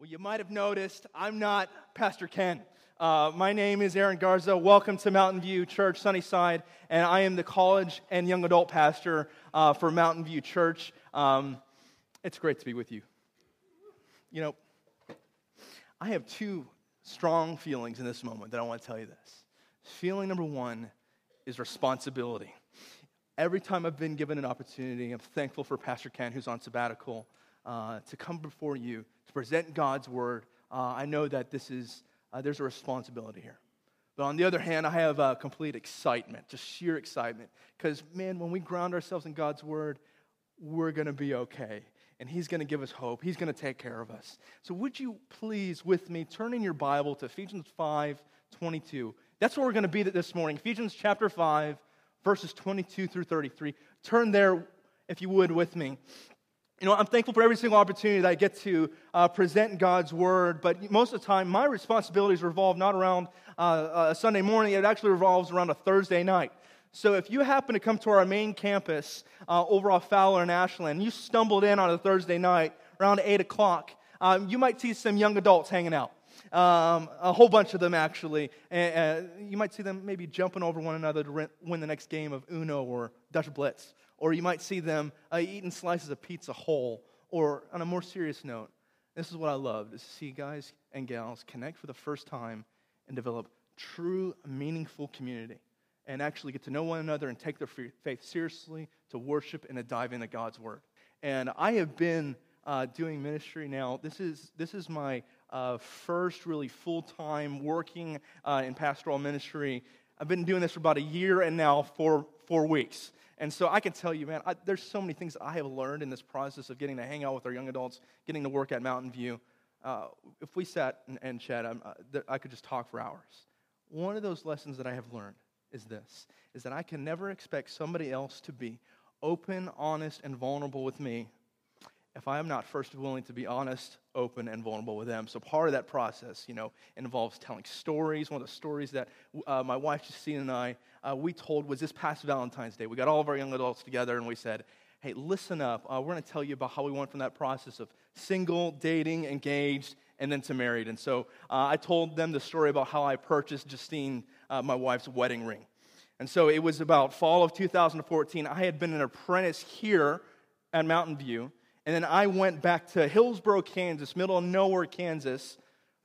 Well, you might have noticed I'm not Pastor Ken. Uh, my name is Aaron Garza. Welcome to Mountain View Church, Sunnyside, and I am the college and young adult pastor uh, for Mountain View Church. Um, it's great to be with you. You know, I have two strong feelings in this moment that I want to tell you this. Feeling number one is responsibility. Every time I've been given an opportunity, I'm thankful for Pastor Ken, who's on sabbatical, uh, to come before you to present God's word, uh, I know that this is, uh, there's a responsibility here. But on the other hand, I have uh, complete excitement, just sheer excitement. Because, man, when we ground ourselves in God's word, we're going to be okay. And He's going to give us hope. He's going to take care of us. So, would you please, with me, turn in your Bible to Ephesians 5 22. That's where we're going to be this morning. Ephesians chapter 5, verses 22 through 33. Turn there, if you would, with me. You know, I'm thankful for every single opportunity that I get to uh, present God's word, but most of the time, my responsibilities revolve not around uh, a Sunday morning, it actually revolves around a Thursday night. So if you happen to come to our main campus uh, over off Fowler and Ashland, you stumbled in on a Thursday night around 8 o'clock, um, you might see some young adults hanging out. Um, a whole bunch of them, actually. And, you might see them maybe jumping over one another to win the next game of Uno or Dutch Blitz or you might see them uh, eating slices of pizza whole. Or on a more serious note, this is what I love to see guys and gals connect for the first time and develop true, meaningful community and actually get to know one another and take their faith seriously to worship and to dive into God's Word. And I have been uh, doing ministry now. This is, this is my uh, first really full time working uh, in pastoral ministry. I've been doing this for about a year and now four, four weeks. And so I can tell you, man, I, there's so many things I have learned in this process of getting to hang out with our young adults, getting to work at Mountain View. Uh, if we sat and, and chat, uh, I could just talk for hours. One of those lessons that I have learned is this, is that I can never expect somebody else to be open, honest, and vulnerable with me if I am not first willing to be honest, open, and vulnerable with them. So part of that process, you know, involves telling stories. One of the stories that uh, my wife Justine and I uh, we told was this past Valentine's Day. We got all of our young adults together and we said, "Hey, listen up. Uh, we're going to tell you about how we went from that process of single, dating, engaged, and then to married." And so uh, I told them the story about how I purchased Justine, uh, my wife's wedding ring. And so it was about fall of 2014. I had been an apprentice here at Mountain View. And then I went back to Hillsboro, Kansas, middle of nowhere, Kansas.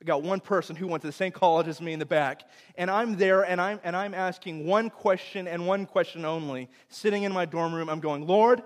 I got one person who went to the same college as me in the back. And I'm there and I'm, and I'm asking one question and one question only. Sitting in my dorm room, I'm going, Lord,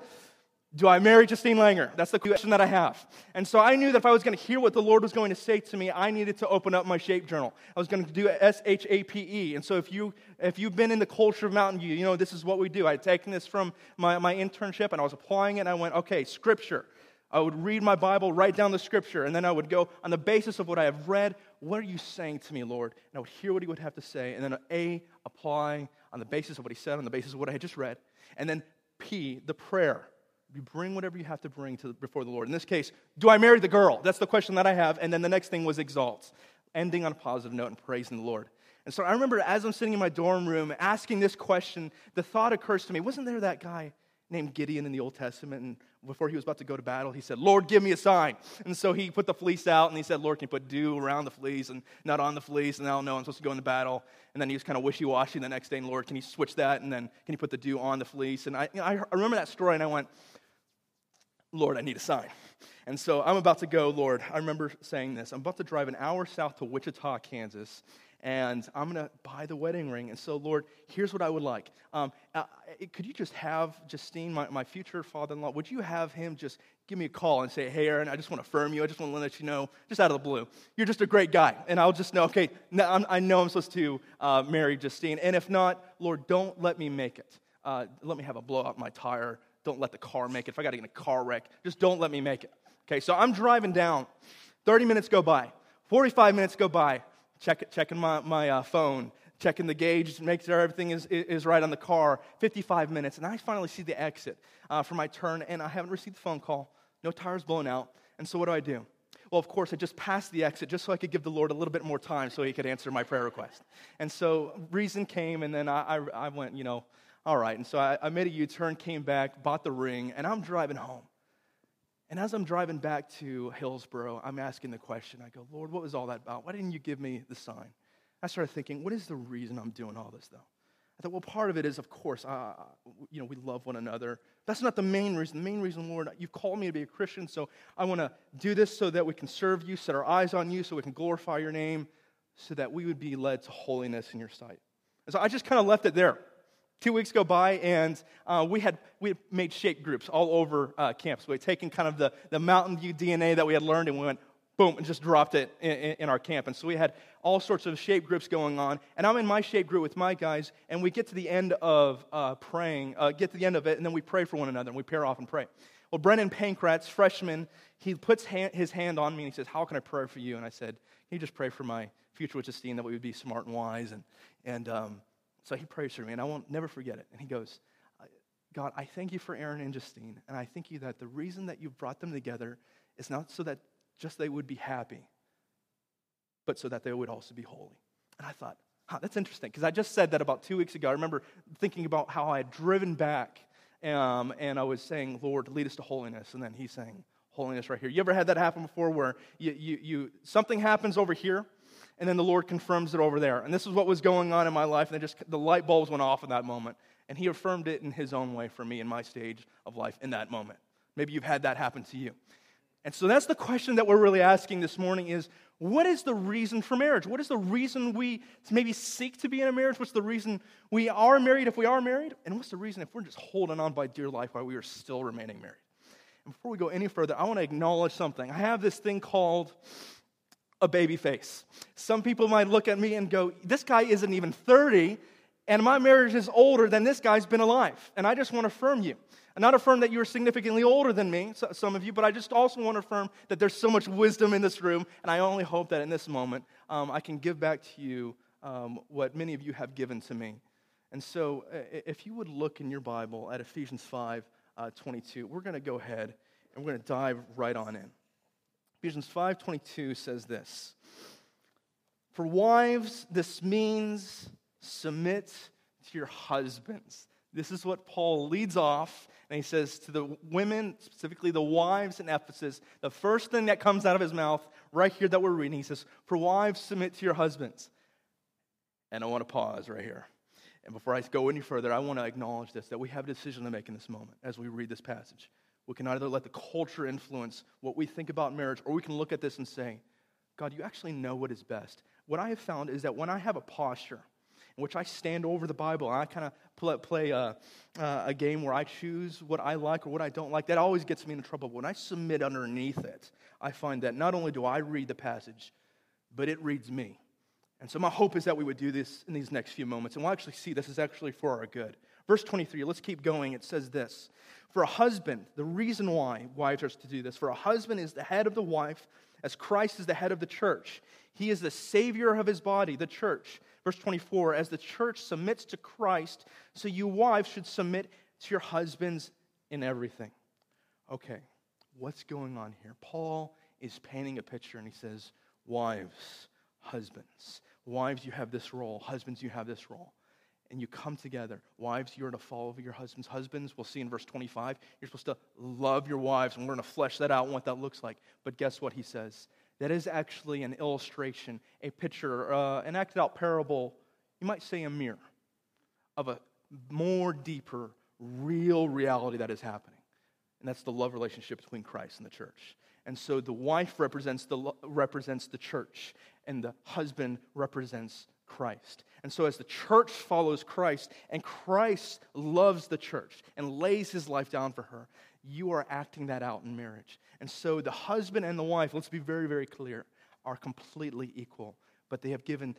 do I marry Justine Langer? That's the question that I have. And so I knew that if I was going to hear what the Lord was going to say to me, I needed to open up my shape journal. I was going to do S H A P E. And so if, you, if you've been in the culture of Mountain View, you know this is what we do. I had taken this from my, my internship and I was applying it and I went, okay, scripture. I would read my Bible, write down the scripture, and then I would go on the basis of what I have read, what are you saying to me, Lord? And I would hear what he would have to say, and then A, apply on the basis of what he said, on the basis of what I had just read. And then P, the prayer. You bring whatever you have to bring to, before the Lord. In this case, do I marry the girl? That's the question that I have. And then the next thing was exalt, ending on a positive note and praising the Lord. And so I remember as I'm sitting in my dorm room asking this question, the thought occurs to me wasn't there that guy named Gideon in the Old Testament? And before he was about to go to battle, he said, Lord, give me a sign. And so he put the fleece out and he said, Lord, can you put dew around the fleece and not on the fleece? And I don't know, I'm supposed to go into battle. And then he was kind of wishy washy the next day. And Lord, can you switch that? And then can you put the dew on the fleece? And I, you know, I remember that story and I went, Lord, I need a sign. And so I'm about to go, Lord. I remember saying this. I'm about to drive an hour south to Wichita, Kansas and I'm going to buy the wedding ring. And so, Lord, here's what I would like. Um, uh, could you just have Justine, my, my future father in law, would you have him just give me a call and say, hey, Aaron, I just want to affirm you. I just want to let you know, just out of the blue, you're just a great guy. And I'll just know, okay, i know I'm supposed to uh, marry Justine. And if not, Lord, don't let me make it. Uh, let me have a blow out my tire. Don't let the car make it. If I got to get in a car wreck, just don't let me make it. Okay, so I'm driving down. 30 minutes go by. 45 minutes go by check, checking my, my uh, phone, checking the gauge, make sure everything is, is right on the car. 55 minutes, and I finally see the exit uh, for my turn, and I haven't received the phone call. No tires blown out. And so what do I do? Well, of course, I just passed the exit just so I could give the Lord a little bit more time so he could answer my prayer request. And so reason came, and then I, I, I went, you know, all right. And so I, I made a U turn, came back, bought the ring, and I'm driving home. And as I'm driving back to Hillsboro, I'm asking the question I go, Lord, what was all that about? Why didn't you give me the sign? I started thinking, what is the reason I'm doing all this, though? I thought, well, part of it is, of course, uh, you know, we love one another. That's not the main reason. The main reason, Lord, you've called me to be a Christian, so I want to do this so that we can serve you, set our eyes on you, so we can glorify your name, so that we would be led to holiness in your sight. And so I just kind of left it there. Two weeks go by, and uh, we, had, we had made shape groups all over uh, campus. We had taken kind of the, the Mountain View DNA that we had learned, and we went, boom, and just dropped it in, in, our camp. And so we had all sorts of shape groups going on. And I'm in my shape group with my guys, and we get to the end of uh, praying, uh, get to the end of it, and then we pray for one another, and we pair off and pray. Well, Brennan Pankratz, freshman, he puts hand, his hand on me, and he says, How can I pray for you? And I said, Can you just pray for my future with Justine, that we would be smart and wise? And, and um, so he prays for me, and I won't never forget it. And he goes, God, I thank you for Aaron and Justine, and I thank you that the reason that you brought them together is not so that just they would be happy, but so that they would also be holy. And I thought, huh, that's interesting, because I just said that about two weeks ago. I remember thinking about how I had driven back, um, and I was saying, Lord, lead us to holiness. And then he's saying, holiness right here. You ever had that happen before where you, you, you something happens over here, and then the Lord confirms it over there. And this is what was going on in my life, and just the light bulbs went off in that moment. And He affirmed it in His own way for me in my stage of life in that moment. Maybe you've had that happen to you. And so that's the question that we're really asking this morning is what is the reason for marriage? What is the reason we maybe seek to be in a marriage? What's the reason we are married if we are married? And what's the reason if we're just holding on by dear life while we are still remaining married? And before we go any further, I want to acknowledge something. I have this thing called a baby face. Some people might look at me and go, This guy isn't even 30, and my marriage is older than this guy's been alive. And I just want to affirm you. And not affirm that you're significantly older than me, some of you, but I just also want to affirm that there's so much wisdom in this room, and I only hope that in this moment um, I can give back to you um, what many of you have given to me. And so, if you would look in your Bible at Ephesians 5 uh, 22, we're going to go ahead and we're going to dive right on in. Ephesians 5:22 says this. For wives, this means submit to your husbands. This is what Paul leads off, and he says to the women, specifically the wives in Ephesus, the first thing that comes out of his mouth, right here that we're reading, he says, For wives, submit to your husbands. And I want to pause right here. And before I go any further, I want to acknowledge this that we have a decision to make in this moment as we read this passage. We can either let the culture influence what we think about marriage, or we can look at this and say, God, you actually know what is best. What I have found is that when I have a posture in which I stand over the Bible and I kind of play, play a, a, game where I choose what I like or what I don't like, that always gets me into trouble. When I submit underneath it, I find that not only do I read the passage, but it reads me. And so my hope is that we would do this in these next few moments, and we'll actually see this is actually for our good. Verse 23, let's keep going. It says this For a husband, the reason why wives are to do this, for a husband is the head of the wife, as Christ is the head of the church. He is the Savior of his body, the church. Verse 24, as the church submits to Christ, so you wives should submit to your husbands in everything. Okay, what's going on here? Paul is painting a picture and he says, Wives, husbands. Wives, you have this role. Husbands, you have this role and you come together. Wives, you're to follow your husbands. Husbands, we'll see in verse 25, you're supposed to love your wives, and we're going to flesh that out and what that looks like. But guess what he says? That is actually an illustration, a picture, uh, an acted out parable, you might say a mirror, of a more deeper, real reality that is happening. And that's the love relationship between Christ and the church. And so the wife represents the, represents the church, and the husband represents Christ. And so, as the church follows Christ and Christ loves the church and lays his life down for her, you are acting that out in marriage. And so, the husband and the wife, let's be very, very clear, are completely equal, but they have given,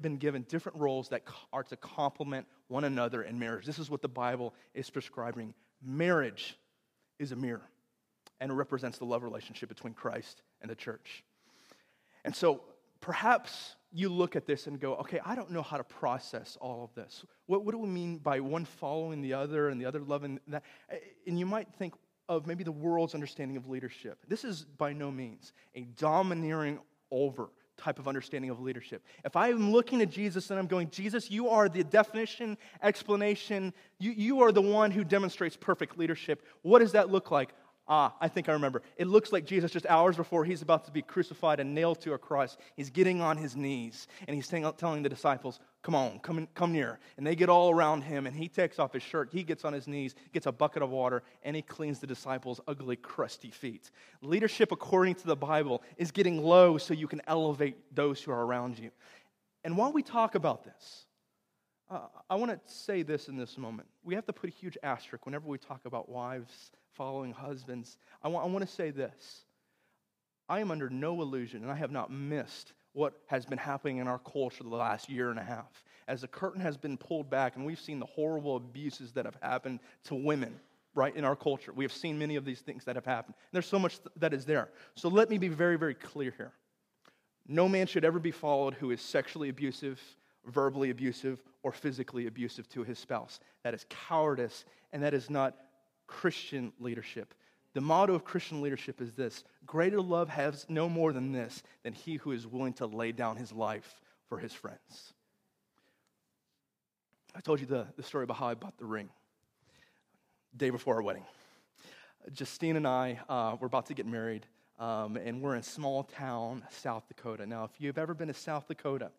been given different roles that are to complement one another in marriage. This is what the Bible is prescribing. Marriage is a mirror and it represents the love relationship between Christ and the church. And so, perhaps you look at this and go, okay, I don't know how to process all of this. What, what do we mean by one following the other and the other loving that? And you might think of maybe the world's understanding of leadership. This is by no means a domineering over type of understanding of leadership. If I'm looking at Jesus and I'm going, Jesus, you are the definition, explanation, you, you are the one who demonstrates perfect leadership, what does that look like? Ah, I think I remember. It looks like Jesus, just hours before he's about to be crucified and nailed to a cross, he's getting on his knees and he's telling the disciples, Come on, come, come near. And they get all around him and he takes off his shirt. He gets on his knees, gets a bucket of water, and he cleans the disciples' ugly, crusty feet. Leadership, according to the Bible, is getting low so you can elevate those who are around you. And while we talk about this, uh, I want to say this in this moment. We have to put a huge asterisk whenever we talk about wives following husbands. I want, I want to say this. I am under no illusion, and I have not missed what has been happening in our culture the last year and a half. As the curtain has been pulled back, and we've seen the horrible abuses that have happened to women, right, in our culture. We have seen many of these things that have happened. And there's so much that is there. So let me be very, very clear here. No man should ever be followed who is sexually abusive, verbally abusive, or physically abusive to his spouse. That is cowardice, and that is not Christian leadership. The motto of Christian leadership is this Greater love has no more than this, than he who is willing to lay down his life for his friends. I told you the, the story about how I bought the ring day before our wedding. Justine and I uh, were about to get married, um, and we're in small town, South Dakota. Now, if you've ever been to South Dakota,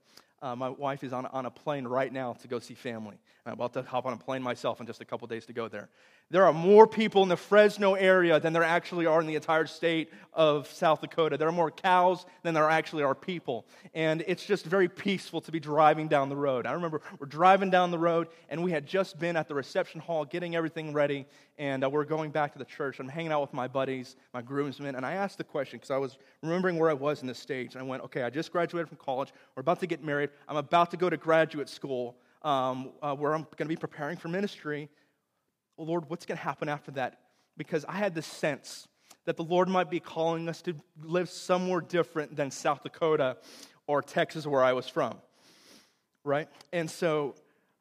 uh, my wife is on, on a plane right now to go see family. I'm about to hop on a plane myself in just a couple days to go there. There are more people in the Fresno area than there actually are in the entire state of South Dakota. There are more cows than there actually are people. And it's just very peaceful to be driving down the road. I remember we're driving down the road, and we had just been at the reception hall getting everything ready, and uh, we're going back to the church. I'm hanging out with my buddies, my groomsmen, and I asked the question because I was remembering where I was in this stage. And I went, okay, I just graduated from college. We're about to get married. I'm about to go to graduate school um, uh, where I'm going to be preparing for ministry. Oh, Lord, what's going to happen after that? Because I had this sense that the Lord might be calling us to live somewhere different than South Dakota or Texas, where I was from, right? And so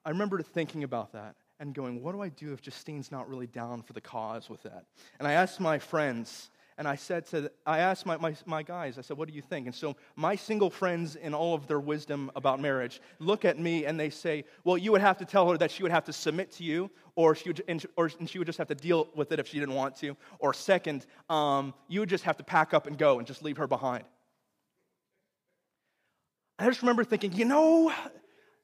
I remember thinking about that and going, what do I do if Justine's not really down for the cause with that? And I asked my friends, and I said to, I asked my, my, my, guys, I said, what do you think? And so my single friends, in all of their wisdom about marriage, look at me and they say, well, you would have to tell her that she would have to submit to you, or she would, and, or, and she would just have to deal with it if she didn't want to. Or second, um, you would just have to pack up and go and just leave her behind. I just remember thinking, you know,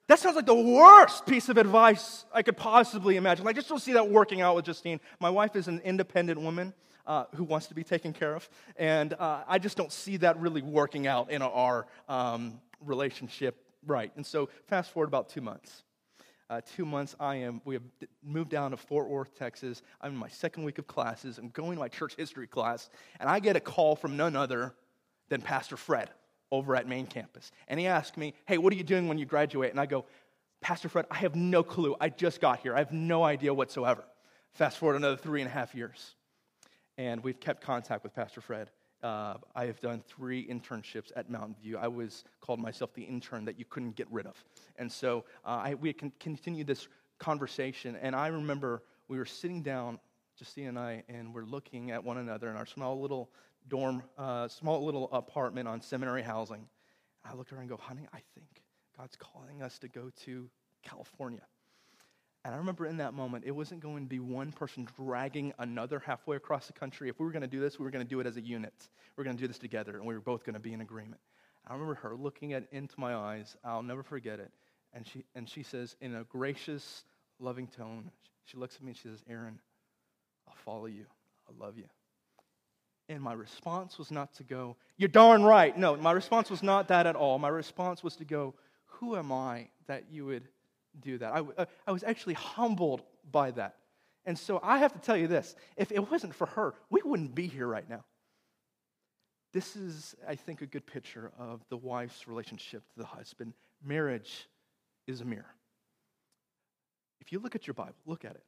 that sounds like the worst piece of advice I could possibly imagine. I just don't see that working out with Justine. My wife is an independent woman uh, who wants to be taken care of. And uh, I just don't see that really working out in our um, relationship right. And so, fast forward about two months. Uh, two months, I am, we have moved down to Fort Worth, Texas. I'm in my second week of classes. I'm going to my church history class, and I get a call from none other than Pastor Fred over at main campus. And he asked me, Hey, what are you doing when you graduate? And I go, Pastor Fred, I have no clue. I just got here. I have no idea whatsoever. Fast forward another three and a half years and we've kept contact with Pastor Fred. Uh, I have done three internships at Mountain View. I was called myself the intern that you couldn't get rid of. And so uh, I, we can continue this conversation. And I remember we were sitting down, Justine and I, and we're looking at one another in our small little dorm, uh, small little apartment on seminary housing. I look her and go, honey, I think God's calling us to go to California. And I remember in that moment, it wasn't going to be one person dragging another halfway across the country. If we were going to do this, we were going to do it as a unit. We were going to do this together, and we were both going to be in agreement. I remember her looking at, into my eyes. I'll never forget it. And she, and she says, in a gracious, loving tone, she looks at me and she says, Aaron, I'll follow you. I love you. And my response was not to go, You're darn right. No, my response was not that at all. My response was to go, Who am I that you would do that. I, uh, I was actually humbled by that. And so I have to tell you this if it wasn't for her, we wouldn't be here right now. This is, I think, a good picture of the wife's relationship to the husband. Marriage is a mirror. If you look at your Bible, look at it.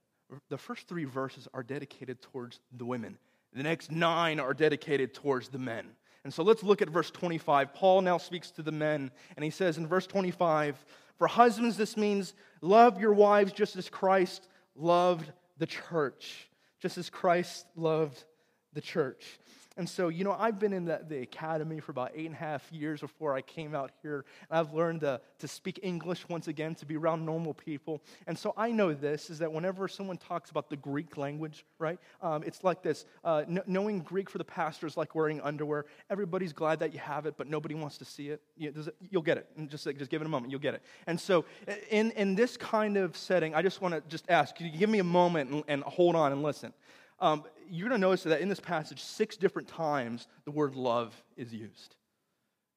The first three verses are dedicated towards the women, the next nine are dedicated towards the men. And so let's look at verse 25. Paul now speaks to the men, and he says in verse 25, For husbands, this means love your wives just as Christ loved the church, just as Christ loved the church. And so, you know, I've been in the, the academy for about eight and a half years before I came out here. And I've learned to, to speak English once again, to be around normal people. And so I know this is that whenever someone talks about the Greek language, right, um, it's like this uh, knowing Greek for the pastor is like wearing underwear. Everybody's glad that you have it, but nobody wants to see it. You, you'll get it. Just, just give it a moment, you'll get it. And so, in, in this kind of setting, I just want to just ask, you give me a moment and, and hold on and listen? Um, you're going to notice that in this passage, six different times the word love is used.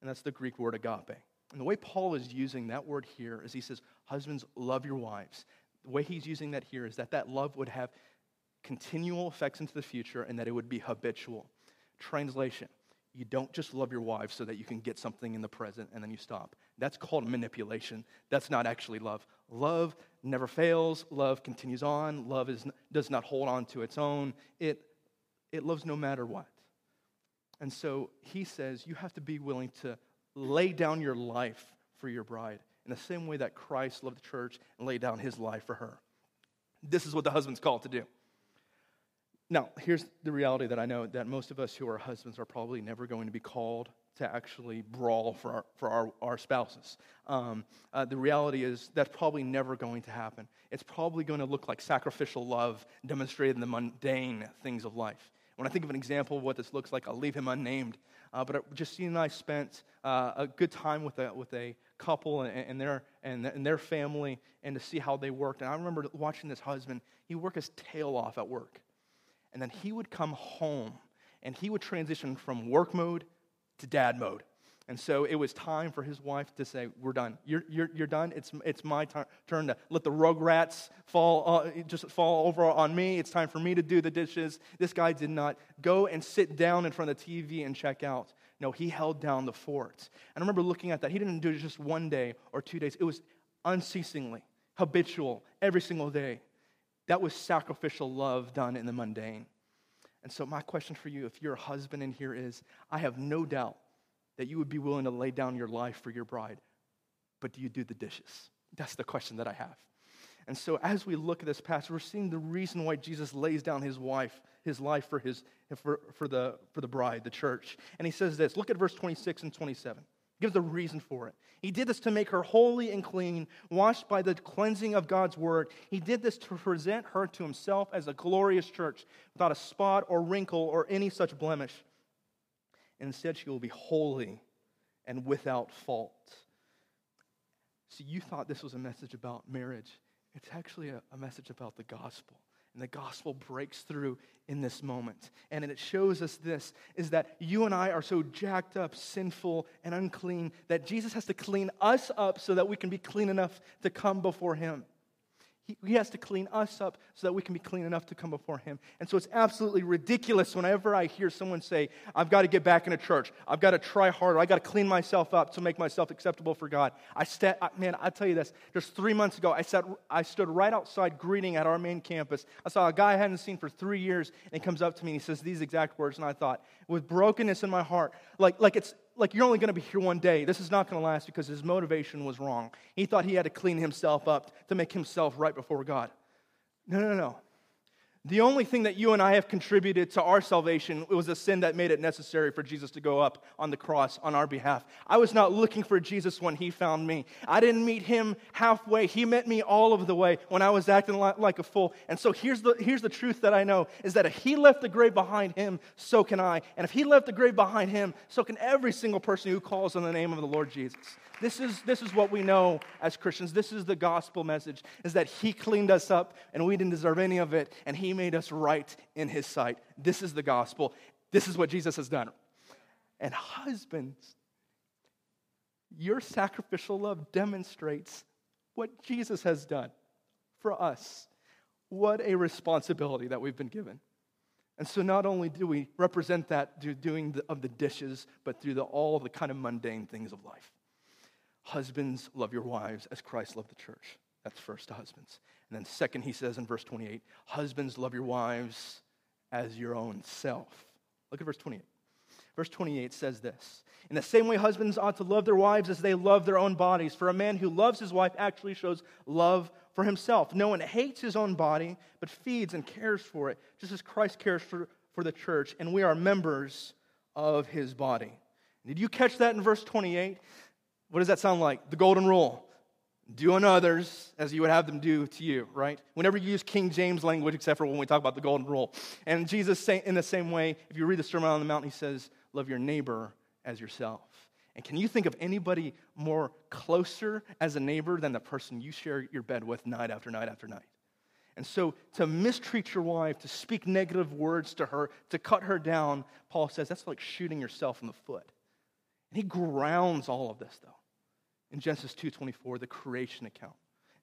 And that's the Greek word agape. And the way Paul is using that word here is he says, Husbands, love your wives. The way he's using that here is that that love would have continual effects into the future and that it would be habitual. Translation you don't just love your wife so that you can get something in the present and then you stop. That's called manipulation. That's not actually love. Love never fails. Love continues on. Love is, does not hold on to its own. It, it loves no matter what. And so he says you have to be willing to lay down your life for your bride in the same way that Christ loved the church and laid down his life for her. This is what the husband's called to do. Now, here's the reality that I know that most of us who are husbands are probably never going to be called to actually brawl for our, for our, our spouses. Um, uh, the reality is that's probably never going to happen. It's probably going to look like sacrificial love demonstrated in the mundane things of life. When I think of an example of what this looks like, I'll leave him unnamed. Uh, but Justine and I spent uh, a good time with a, with a couple and, and, their, and, and their family and to see how they worked. And I remember watching this husband, he worked his tail off at work. And then he would come home and he would transition from work mode to dad mode. And so it was time for his wife to say, We're done. You're, you're, you're done. It's, it's my t- turn to let the rugrats fall, uh, just fall over on me. It's time for me to do the dishes. This guy did not go and sit down in front of the TV and check out. No, he held down the fort. And I remember looking at that. He didn't do it just one day or two days, it was unceasingly, habitual, every single day. That was sacrificial love done in the mundane. And so, my question for you, if you're a husband in here, is I have no doubt that you would be willing to lay down your life for your bride, but do you do the dishes? That's the question that I have. And so, as we look at this passage, we're seeing the reason why Jesus lays down his wife, his life for, his, for, for, the, for the bride, the church. And he says this look at verse 26 and 27 gives a reason for it. He did this to make her holy and clean, washed by the cleansing of God's word. He did this to present her to himself as a glorious church without a spot or wrinkle or any such blemish. Instead, she will be holy and without fault. See, you thought this was a message about marriage. It's actually a, a message about the gospel. And the gospel breaks through in this moment. And it shows us this is that you and I are so jacked up, sinful, and unclean that Jesus has to clean us up so that we can be clean enough to come before him. He, he has to clean us up so that we can be clean enough to come before Him. And so it's absolutely ridiculous whenever I hear someone say, I've got to get back into church. I've got to try harder. I've got to clean myself up to make myself acceptable for God. I st- man, I'll tell you this. Just three months ago, I, sat, I stood right outside greeting at our main campus. I saw a guy I hadn't seen for three years, and he comes up to me and he says these exact words. And I thought, with brokenness in my heart, like, like it's like you're only going to be here one day. This is not going to last because his motivation was wrong. He thought he had to clean himself up to make himself right before God. No, no, no. The only thing that you and I have contributed to our salvation was a sin that made it necessary for Jesus to go up on the cross on our behalf. I was not looking for Jesus when he found me. I didn't meet him halfway. He met me all of the way when I was acting like a fool. And so here's the, here's the truth that I know is that if he left the grave behind him, so can I. And if he left the grave behind him, so can every single person who calls on the name of the Lord Jesus. This is, this is what we know as Christians. This is the gospel message, is that he cleaned us up and we didn't deserve any of it, and he made us right in his sight. This is the gospel. This is what Jesus has done. And husbands, your sacrificial love demonstrates what Jesus has done for us. What a responsibility that we've been given. And so not only do we represent that through doing the, of the dishes, but through the, all the kind of mundane things of life. Husbands, love your wives as Christ loved the church. That's first to husbands. And then, second, he says in verse 28, Husbands, love your wives as your own self. Look at verse 28. Verse 28 says this In the same way, husbands ought to love their wives as they love their own bodies. For a man who loves his wife actually shows love for himself. No one hates his own body, but feeds and cares for it, just as Christ cares for, for the church, and we are members of his body. Did you catch that in verse 28? What does that sound like? The golden rule. Do unto others as you would have them do to you, right? Whenever you use King James language, except for when we talk about the golden rule. And Jesus, say, in the same way, if you read the Sermon on the Mount, he says, Love your neighbor as yourself. And can you think of anybody more closer as a neighbor than the person you share your bed with night after night after night? And so to mistreat your wife, to speak negative words to her, to cut her down, Paul says that's like shooting yourself in the foot. And he grounds all of this, though, in Genesis 2.24, the creation account.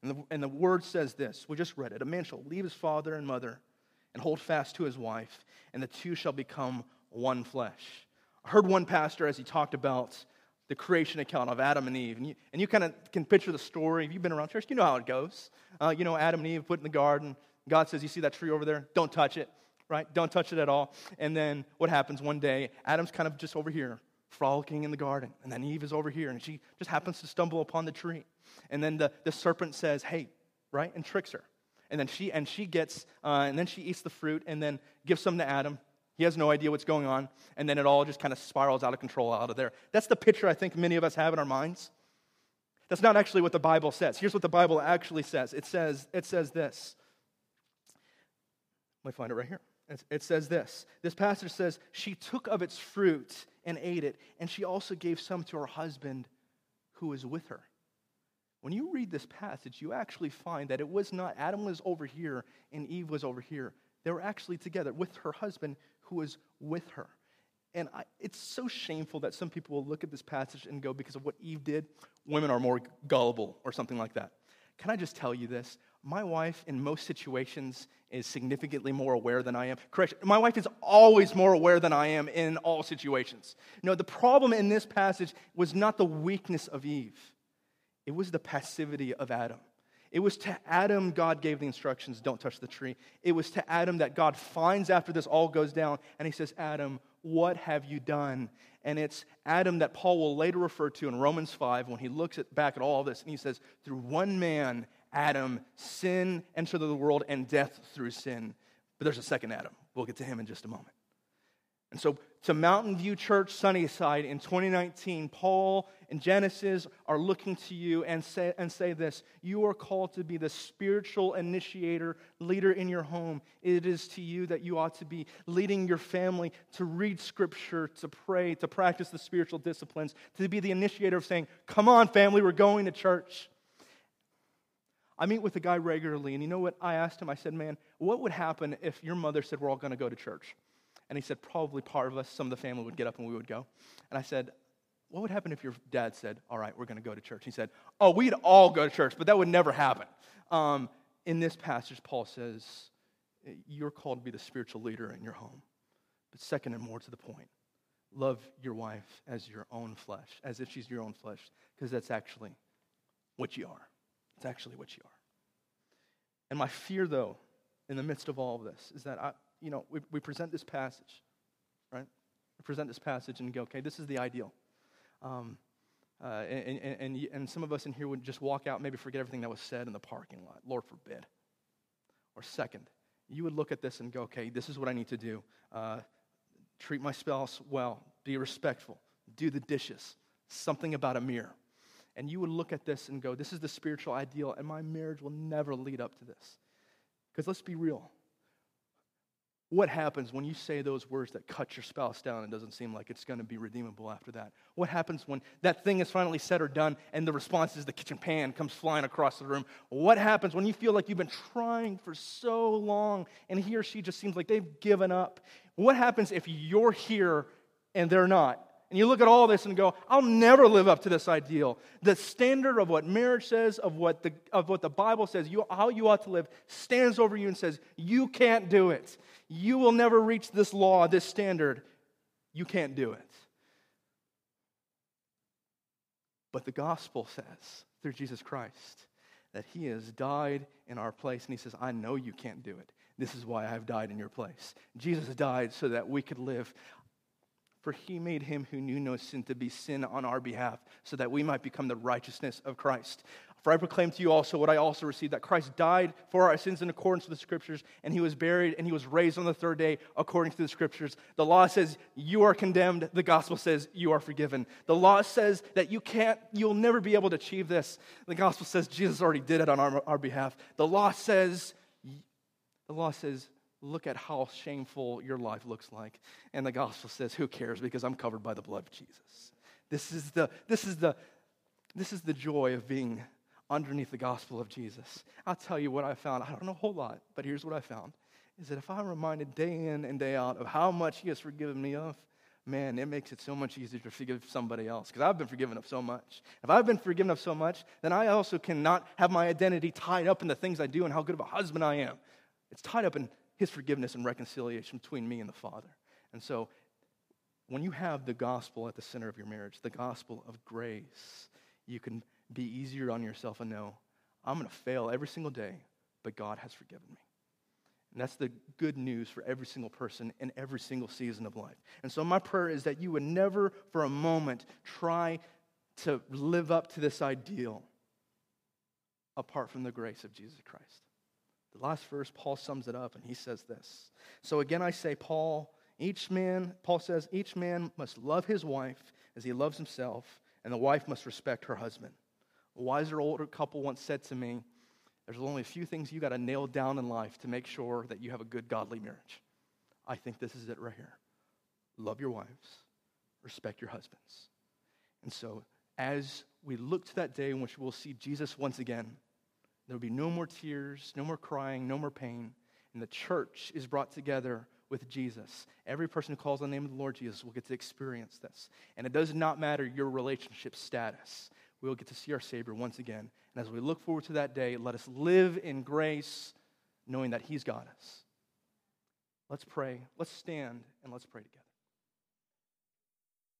And the, and the word says this, we just read it, a man shall leave his father and mother and hold fast to his wife, and the two shall become one flesh. I heard one pastor as he talked about the creation account of Adam and Eve. And you, and you kind of can picture the story. If you've been around church, you know how it goes. Uh, you know, Adam and Eve put in the garden. God says, You see that tree over there? Don't touch it, right? Don't touch it at all. And then what happens one day? Adam's kind of just over here, frolicking in the garden. And then Eve is over here, and she just happens to stumble upon the tree. And then the, the serpent says, Hey, right? And tricks her. And then she, and she gets, uh, and then she eats the fruit and then gives some to Adam. He has no idea what's going on, and then it all just kind of spirals out of control out of there. That's the picture I think many of us have in our minds. That's not actually what the Bible says. Here's what the Bible actually says it says, it says this. Let me find it right here. It says this. This passage says, She took of its fruit and ate it, and she also gave some to her husband who was with her. When you read this passage, you actually find that it was not Adam was over here and Eve was over here. They were actually together with her husband who was with her. And I, it's so shameful that some people will look at this passage and go, because of what Eve did, women are more gullible or something like that. Can I just tell you this? My wife, in most situations, is significantly more aware than I am. Correction, my wife is always more aware than I am in all situations. No, the problem in this passage was not the weakness of Eve, it was the passivity of Adam. It was to Adam God gave the instructions don't touch the tree. It was to Adam that God finds after this all goes down and he says, Adam, what have you done? And it's Adam that Paul will later refer to in Romans 5 when he looks at, back at all this and he says, through one man, Adam, sin entered the world and death through sin. But there's a second Adam. We'll get to him in just a moment. And so, to Mountain View Church Sunnyside in 2019, Paul and Genesis are looking to you and say, and say this You are called to be the spiritual initiator, leader in your home. It is to you that you ought to be leading your family to read scripture, to pray, to practice the spiritual disciplines, to be the initiator of saying, Come on, family, we're going to church. I meet with a guy regularly, and you know what I asked him? I said, Man, what would happen if your mother said, We're all going to go to church? And he said, probably part of us, some of the family would get up and we would go. And I said, what would happen if your dad said, all right, we're going to go to church? He said, oh, we'd all go to church, but that would never happen. Um, in this passage, Paul says, you're called to be the spiritual leader in your home. But second and more to the point, love your wife as your own flesh, as if she's your own flesh, because that's actually what you are. Actually what you are. And my fear, though, in the midst of all of this, is that I, you know, we, we present this passage, right? We present this passage and go, okay, this is the ideal. Um, uh, and, and, and, and some of us in here would just walk out, maybe forget everything that was said in the parking lot. Lord forbid. Or second, you would look at this and go, okay, this is what I need to do. Uh, treat my spouse well, be respectful, do the dishes, something about a mirror. And you would look at this and go, this is the spiritual ideal, and my marriage will never lead up to this. Because let's be real. What happens when you say those words that cut your spouse down and doesn't seem like it's going to be redeemable after that? What happens when that thing is finally said or done and the response is the kitchen pan comes flying across the room? What happens when you feel like you've been trying for so long and he or she just seems like they've given up? What happens if you're here and they're not? And you look at all this and go, I'll never live up to this ideal. The standard of what marriage says, of what the, of what the Bible says, you, how you ought to live, stands over you and says, You can't do it. You will never reach this law, this standard. You can't do it. But the gospel says, through Jesus Christ, that he has died in our place. And he says, I know you can't do it. This is why I've died in your place. Jesus died so that we could live. For he made him who knew no sin to be sin on our behalf, so that we might become the righteousness of Christ. For I proclaim to you also what I also received that Christ died for our sins in accordance with the Scriptures, and he was buried, and he was raised on the third day according to the Scriptures. The law says you are condemned, the gospel says you are forgiven. The law says that you can't, you'll never be able to achieve this. The gospel says Jesus already did it on our, our behalf. The law says, the law says, look at how shameful your life looks like. And the gospel says, who cares because I'm covered by the blood of Jesus. This is the, this is the, this is the joy of being underneath the gospel of Jesus. I'll tell you what I found. I don't know a whole lot, but here's what I found is that if I'm reminded day in and day out of how much He has forgiven me of, man, it makes it so much easier to forgive somebody else because I've been forgiven of so much. If I've been forgiven of so much, then I also cannot have my identity tied up in the things I do and how good of a husband I am. It's tied up in His forgiveness and reconciliation between me and the Father. And so, when you have the gospel at the center of your marriage, the gospel of grace, you can be easier on yourself and know, I'm going to fail every single day, but God has forgiven me. And that's the good news for every single person in every single season of life. And so, my prayer is that you would never for a moment try to live up to this ideal apart from the grace of Jesus Christ. The last verse, Paul sums it up, and he says this. So, again, I say, Paul, each man, Paul says, each man must love his wife as he loves himself, and the wife must respect her husband. A wiser older couple once said to me, There's only a few things you got to nail down in life to make sure that you have a good, godly marriage. I think this is it right here. Love your wives, respect your husbands. And so, as we look to that day in which we'll see Jesus once again, there will be no more tears, no more crying, no more pain. And the church is brought together with Jesus. Every person who calls on the name of the Lord Jesus will get to experience this. And it does not matter your relationship status we will get to see our Savior once again. And as we look forward to that day, let us live in grace, knowing that He's got us. Let's pray. Let's stand and let's pray together.